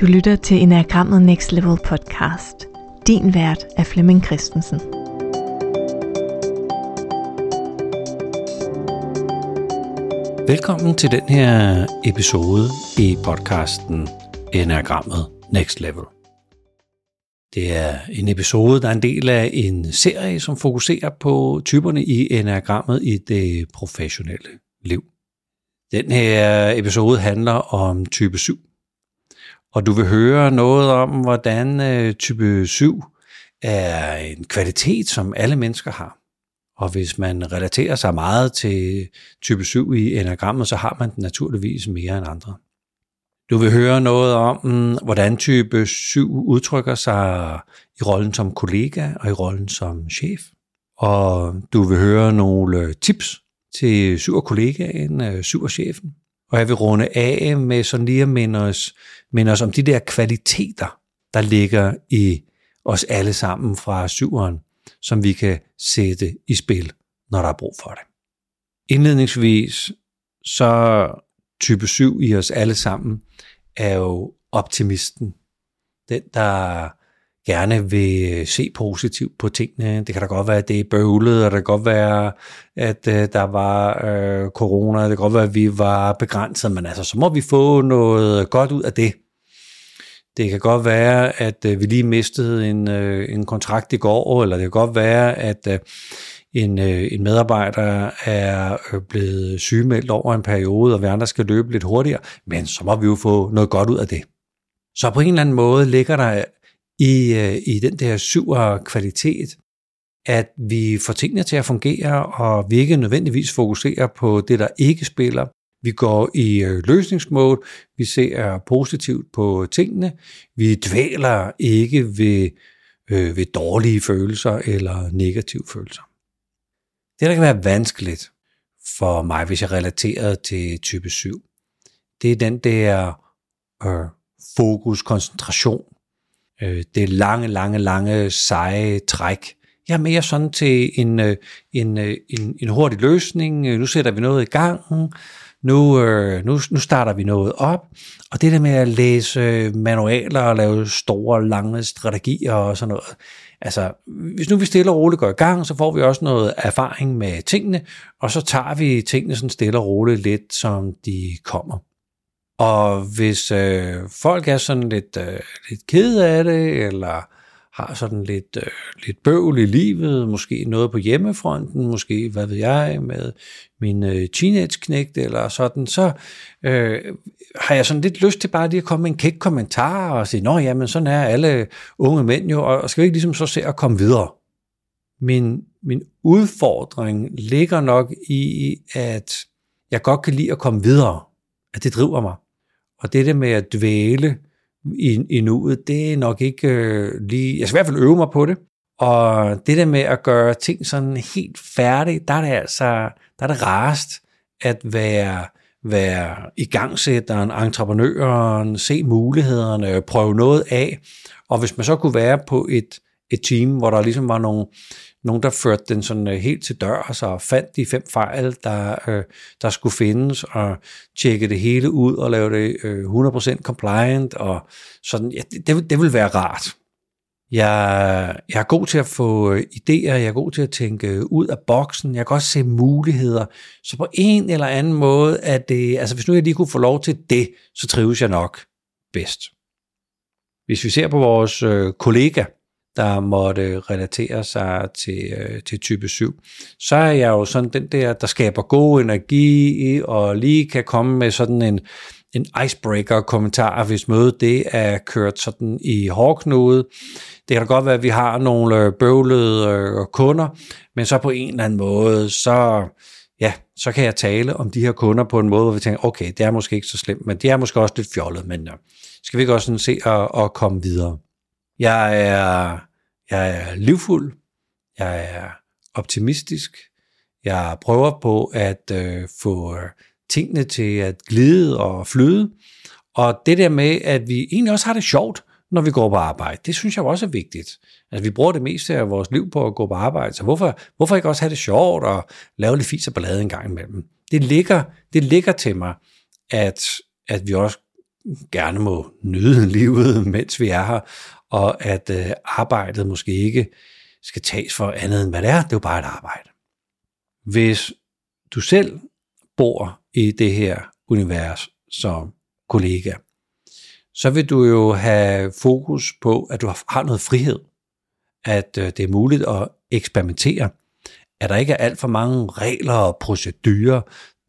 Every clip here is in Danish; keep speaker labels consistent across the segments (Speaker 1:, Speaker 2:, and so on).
Speaker 1: Du lytter til Enagrammet Next Level podcast. Din vært er Flemming Christensen.
Speaker 2: Velkommen til den her episode i podcasten Enagrammet Next Level. Det er en episode, der er en del af en serie, som fokuserer på typerne i enagrammet i det professionelle liv. Den her episode handler om type 7. Og du vil høre noget om, hvordan øh, type 7 er en kvalitet, som alle mennesker har. Og hvis man relaterer sig meget til type 7 i enagrammet, så har man den naturligvis mere end andre. Du vil høre noget om, hvordan type 7 udtrykker sig i rollen som kollega og i rollen som chef. Og du vil høre nogle tips til syv kollegaen, øh, syv chefen. Og jeg vil runde af med sådan lige at minde os, minde os om de der kvaliteter, der ligger i os alle sammen fra syveren, som vi kan sætte i spil, når der er brug for det. Indledningsvis, så type 7 i os alle sammen, er jo optimisten. Den, der gerne vil øh, se positivt på tingene. Det kan da godt være, at det er bøvlet, og det kan godt være, at øh, der var øh, corona, det kan godt være, at vi var begrænset, men altså, så må vi få noget godt ud af det. Det kan godt være, at øh, vi lige mistede en, øh, en kontrakt i går, eller det kan godt være, at øh, en, øh, en medarbejder er øh, blevet sygemeldt over en periode, og vi andre skal løbe lidt hurtigere, men så må vi jo få noget godt ud af det. Så på en eller anden måde ligger der i, øh, i den der syver kvalitet, at vi får tingene til at fungere, og vi ikke nødvendigvis fokuserer på det, der ikke spiller. Vi går i øh, løsningsmode, vi ser positivt på tingene, vi dvæler ikke ved, øh, ved dårlige følelser eller negative følelser. Det, der kan være vanskeligt for mig, hvis jeg relaterer til type 7, det er den der øh, fokus, koncentration, øh, det lange, lange, lange, seje træk. Jeg er mere sådan til en, øh, en, øh, en, en hurtig løsning. Øh, nu sætter vi noget i gang. Nu, øh, nu, nu starter vi noget op. Og det der med at læse manualer og lave store, lange strategier og sådan noget. Altså, hvis nu vi stille og roligt går i gang, så får vi også noget erfaring med tingene, og så tager vi tingene sådan stille og roligt lidt, som de kommer. Og hvis øh, folk er sådan lidt, øh, lidt ked af det, eller har sådan lidt, øh, lidt bøvl i livet, måske noget på hjemmefronten, måske, hvad ved jeg, med min øh, teenage-knægt eller sådan, så øh, har jeg sådan lidt lyst til bare lige at komme med en kæk kommentar og sige, nå jamen, sådan er alle unge mænd jo, og skal vi ikke ligesom så se at komme videre? Min, min udfordring ligger nok i, at jeg godt kan lide at komme videre, at det driver mig. Og det der med at dvæle i, i nuet, det er nok ikke øh, lige... Jeg skal i hvert fald øve mig på det. Og det der med at gøre ting sådan helt færdigt, der er det altså der er det rarest at være, være igangsætteren, entreprenøren, se mulighederne, prøve noget af. Og hvis man så kunne være på et, et team, hvor der ligesom var nogle, nogen, der førte den sådan øh, helt til dør, og så fandt de fem fejl, der, øh, der skulle findes, og tjekke det hele ud og lave det øh, 100% compliant, og sådan, ja, det, det vil være rart. Jeg, jeg er god til at få øh, idéer, jeg er god til at tænke øh, ud af boksen, jeg kan også se muligheder. Så på en eller anden måde, at det, altså hvis nu jeg lige kunne få lov til det, så trives jeg nok bedst. Hvis vi ser på vores øh, kollega, der måtte relatere sig til, øh, til type 7, så er jeg jo sådan den der, der skaber god energi og lige kan komme med sådan en, en icebreaker-kommentar, hvis mødet det er kørt sådan i hårdknude. Det kan da godt være, at vi har nogle øh, bøvlede øh, kunder, men så på en eller anden måde, så, ja, så kan jeg tale om de her kunder på en måde, hvor vi tænker, okay, det er måske ikke så slemt, men det er måske også lidt fjollet, men ja, skal vi ikke også sådan se at, at komme videre? Jeg er, jeg er livfuld, jeg er optimistisk, jeg prøver på at øh, få øh, tingene til at glide og flyde, og det der med, at vi egentlig også har det sjovt, når vi går på arbejde, det synes jeg også er vigtigt. Altså, vi bruger det meste af vores liv på at gå på arbejde, så hvorfor, hvorfor ikke også have det sjovt og lave lidt fis og ballade en gang imellem? Det ligger, det ligger til mig, at, at vi også gerne må nyde livet, mens vi er her, og at øh, arbejdet måske ikke skal tages for andet end hvad det er. Det er jo bare et arbejde. Hvis du selv bor i det her univers som kollega, så vil du jo have fokus på, at du har noget frihed. At øh, det er muligt at eksperimentere. At der ikke er alt for mange regler og procedurer,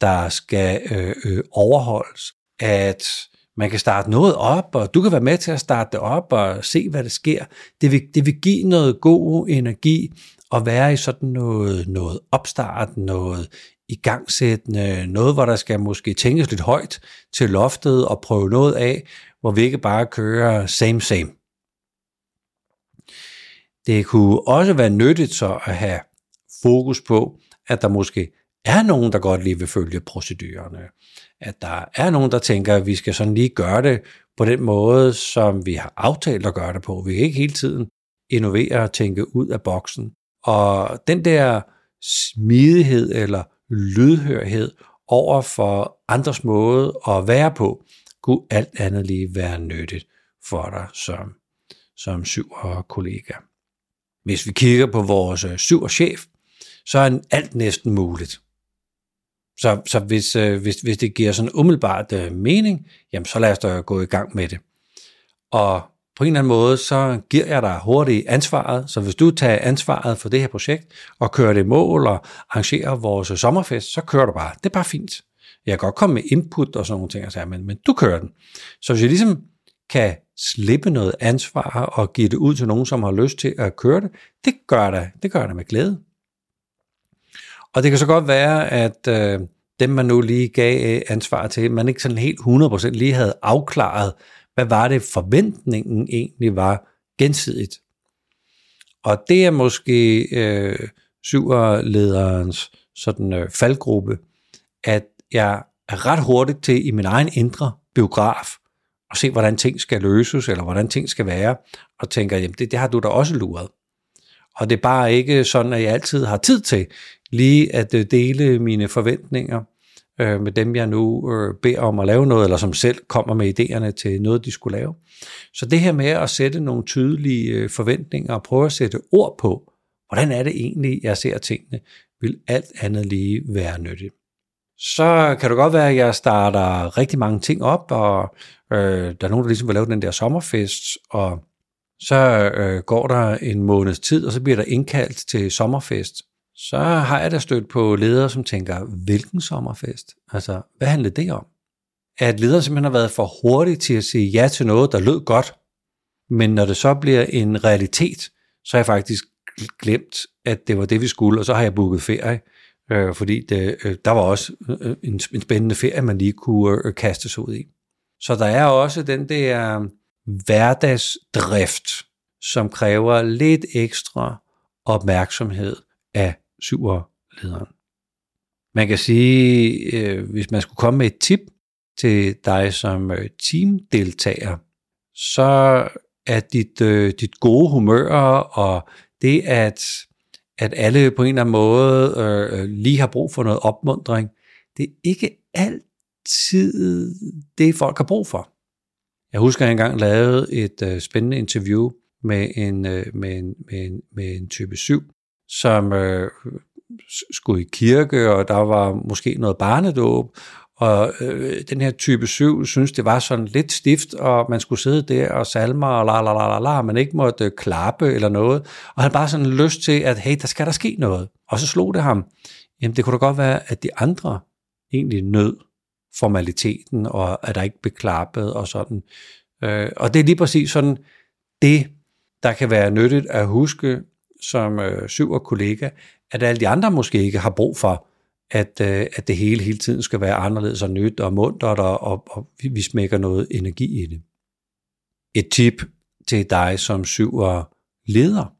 Speaker 2: der skal øh, øh, overholdes. At man kan starte noget op, og du kan være med til at starte det op og se, hvad der sker. Det vil, det vil give noget god energi at være i sådan noget, noget opstart, noget igangsættende, noget, hvor der skal måske tænkes lidt højt til loftet og prøve noget af, hvor vi ikke bare kører same same. Det kunne også være nyttigt så at have fokus på, at der måske er nogen, der godt lige vil følge procedurerne. At der er nogen, der tænker, at vi skal sådan lige gøre det på den måde, som vi har aftalt at gøre det på. Vi kan ikke hele tiden innovere og tænke ud af boksen. Og den der smidighed eller lydhørhed over for andres måde at være på, kunne alt andet lige være nyttigt for dig som, som syv og kollega. Hvis vi kigger på vores syv og chef, så er alt næsten muligt. Så, så hvis, øh, hvis, hvis det giver sådan umiddelbart øh, mening, jamen så lad os da gå i gang med det. Og på en eller anden måde, så giver jeg dig hurtigt ansvaret, så hvis du tager ansvaret for det her projekt, og kører det mål, og arrangerer vores sommerfest, så kører du bare. Det er bare fint. Jeg kan godt komme med input og sådan nogle ting, altså, men, men du kører den. Så hvis jeg ligesom kan slippe noget ansvar og give det ud til nogen, som har lyst til at køre det, det gør det, det gør det med glæde. Og det kan så godt være, at øh, dem, man nu lige gav øh, ansvar til, man ikke sådan helt 100% lige havde afklaret, hvad var det forventningen egentlig var gensidigt. Og det er måske øh, syverlederens sådan øh, faldgruppe, at jeg er ret hurtigt til i min egen indre biograf at se, hvordan ting skal løses, eller hvordan ting skal være, og tænker, jamen det, det har du da også luret. Og det er bare ikke sådan, at jeg altid har tid til lige at øh, dele mine forventninger øh, med dem, jeg nu øh, beder om at lave noget, eller som selv kommer med idéerne til noget, de skulle lave. Så det her med at sætte nogle tydelige øh, forventninger og prøve at sætte ord på, hvordan er det egentlig, jeg ser tingene, vil alt andet lige være nyttigt. Så kan det godt være, at jeg starter rigtig mange ting op, og øh, der er nogen, der ligesom vil lave den der sommerfest, og så øh, går der en måneds tid, og så bliver der indkaldt til sommerfest så har jeg da stødt på ledere, som tænker, hvilken sommerfest? Altså, hvad handler det om? At lederen simpelthen har været for hurtig til at sige ja til noget, der lød godt, men når det så bliver en realitet, så har jeg faktisk glemt, at det var det, vi skulle, og så har jeg booket ferie, øh, fordi det, øh, der var også øh, en, en spændende ferie, man lige kunne øh, kaste sig ud i. Så der er også den der hverdagsdrift, som kræver lidt ekstra opmærksomhed af syverlederen. Man kan sige, øh, hvis man skulle komme med et tip til dig som øh, teamdeltager, så er dit, øh, dit gode humør og det, at, at alle på en eller anden måde øh, øh lige har brug for noget opmundring, det er ikke altid det, folk har brug for. Jeg husker, at jeg engang lavede et øh, spændende interview med en, øh, med, en, med, en, med en type 7, som øh, skulle i kirke, og der var måske noget barnedåb, og øh, den her type 7 synes, det var sådan lidt stift, og man skulle sidde der og salmer og la la la la la, man ikke måtte øh, klappe eller noget. Og han bare sådan lyst til, at hey, der skal der ske noget. Og så slog det ham, jamen det kunne da godt være, at de andre egentlig nød formaliteten, og at der ikke blev klappet og sådan. Øh, og det er lige præcis sådan det, der kan være nyttigt at huske som øh, syv og kollega, at alle de andre måske ikke har brug for, at, øh, at det hele hele tiden skal være anderledes og nyt og mundt, og, og, og vi smækker noget energi i det. Et tip til dig som syv og leder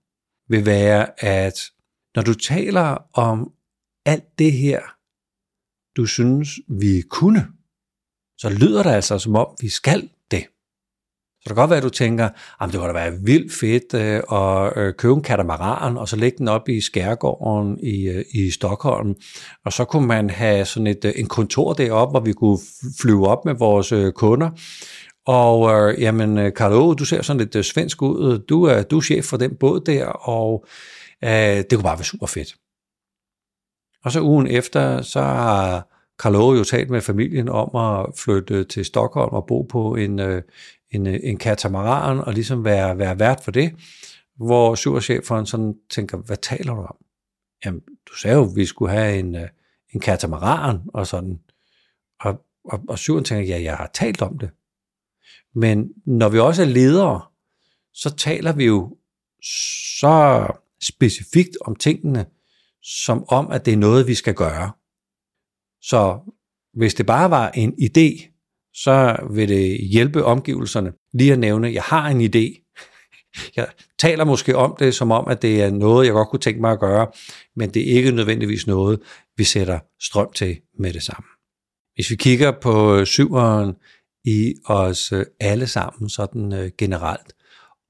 Speaker 2: vil være, at når du taler om alt det her, du synes, vi kunne, så lyder det altså som om, vi skal det. så det kan godt være, at du tænker, at det kunne da være vildt fedt øh, at øh, købe en katamaran, og så lægge den op i skærgården i, øh, i Stockholm. Og så kunne man have sådan et, en kontor deroppe, hvor vi kunne flyve op med vores kunder, Og øh, jamen, Carlo, du ser sådan lidt svensk ud. Du er, du er chef for den båd der, og øh, det kunne bare være super fedt. Og så ugen efter, så har Carlo jo talt med familien om at flytte til Stockholm og bo på en, øh, en, øh, en katamaran og ligesom være, være vært for det, hvor surcheferen sådan tænker, hvad taler du om? Jamen, du sagde jo, at vi skulle have en, øh, en katamaran og sådan. Og, og, og syren tænker, ja, jeg har talt om det. Men når vi også er ledere, så taler vi jo så specifikt om tingene, som om, at det er noget, vi skal gøre. Så hvis det bare var en idé, så vil det hjælpe omgivelserne lige at nævne, at jeg har en idé. Jeg taler måske om det, som om, at det er noget, jeg godt kunne tænke mig at gøre, men det er ikke nødvendigvis noget, vi sætter strøm til med det samme. Hvis vi kigger på øh, syveren i os øh, alle sammen, sådan øh, generelt,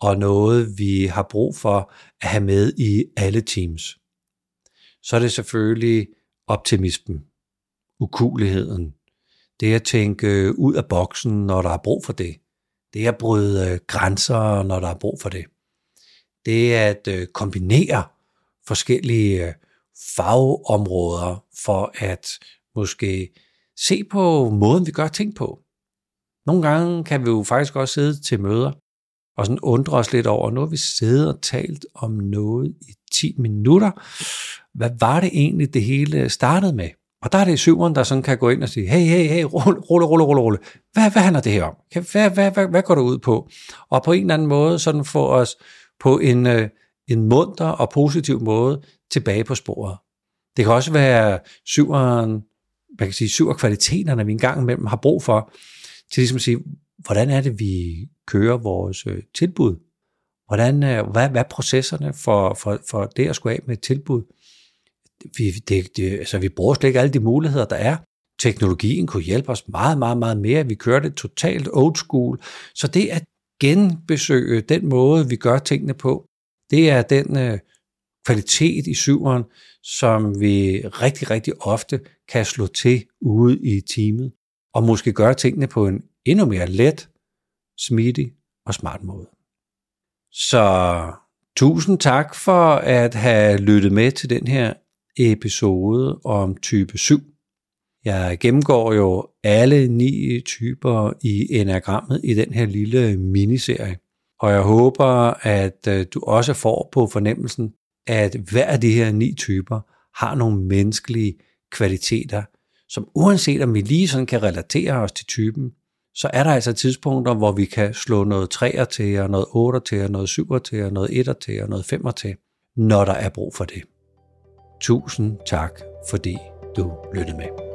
Speaker 2: og noget, vi har brug for at have med i alle teams, så er det selvfølgelig optimismen, ukuligheden, det at tænke ud af boksen, når der er brug for det, det er at bryde øh, grænser, når der er brug for det, det er at øh, kombinere forskellige øh, fagområder for at måske se på måden, vi gør ting på. Nogle gange kan vi jo faktisk også sidde til møder og sådan undre os lidt over, nu har vi siddet og talt om noget i 10 minutter. Hvad var det egentlig, det hele startede med? Og der er det syveren, der sådan kan gå ind og sige, hey, hey, hey, rulle, rulle, rulle, rulle, rulle. Hvad, hvad handler det her om? Hvad, hvad, hvad, hvad går du ud på? Og på en eller anden måde sådan få os på en, øh, en munter og positiv måde tilbage på sporet. Det kan også være syveren, man kan sige, syv kvaliteterne, vi engang imellem har brug for, til ligesom at sige, hvordan er det, vi kører vores øh, tilbud? Hvordan, øh, hvad, hvad er processerne for, for, for det at skulle af med et tilbud? Vi, det, det, altså, vi bruger slet ikke alle de muligheder, der er. Teknologien kunne hjælpe os meget, meget, meget mere. Vi kører det totalt old school. Så det at genbesøge den måde, vi gør tingene på, det er den øh, kvalitet i syveren, som vi rigtig, rigtig ofte kan slå til ude i teamet, og måske gøre tingene på en endnu mere let, smidig og smart måde. Så tusind tak for at have lyttet med til den her episode om type 7. Jeg gennemgår jo alle ni typer i enagrammet i den her lille miniserie. Og jeg håber, at øh, du også får på fornemmelsen, at hver af de her ni typer har nogle menneskelige kvaliteter, som uanset om vi lige sådan kan relatere os til typen, så er der altså tidspunkter, hvor vi kan slå noget 3'er til, og noget 8'er til, og noget 7'er til, og noget 1'er til, og noget 5'er til, når der er brug for det. Tusind tak, fordi du lyttede med.